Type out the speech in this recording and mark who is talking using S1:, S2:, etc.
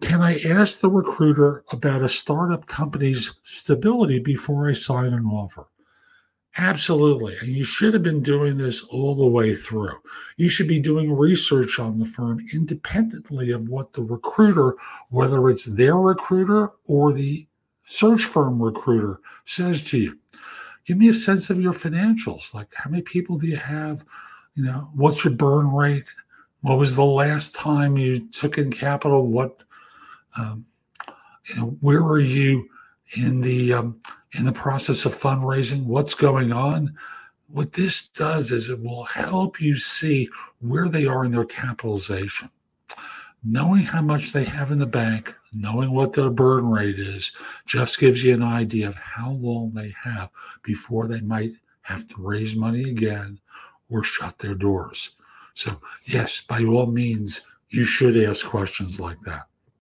S1: can I ask the recruiter about a startup company's stability before I sign an offer? Absolutely. And you should have been doing this all the way through. You should be doing research on the firm independently of what the recruiter, whether it's their recruiter or the search firm recruiter, says to you. Give me a sense of your financials. Like, how many people do you have? You know, what's your burn rate? What was the last time you took in capital? What, um, you know, where are you in the um, in the process of fundraising, what's going on. What this does is it will help you see where they are in their capitalization. Knowing how much they have in the bank, knowing what their burn rate is, just gives you an idea of how long they have before they might have to raise money again or shut their doors. So, yes, by all means, you should ask questions like that.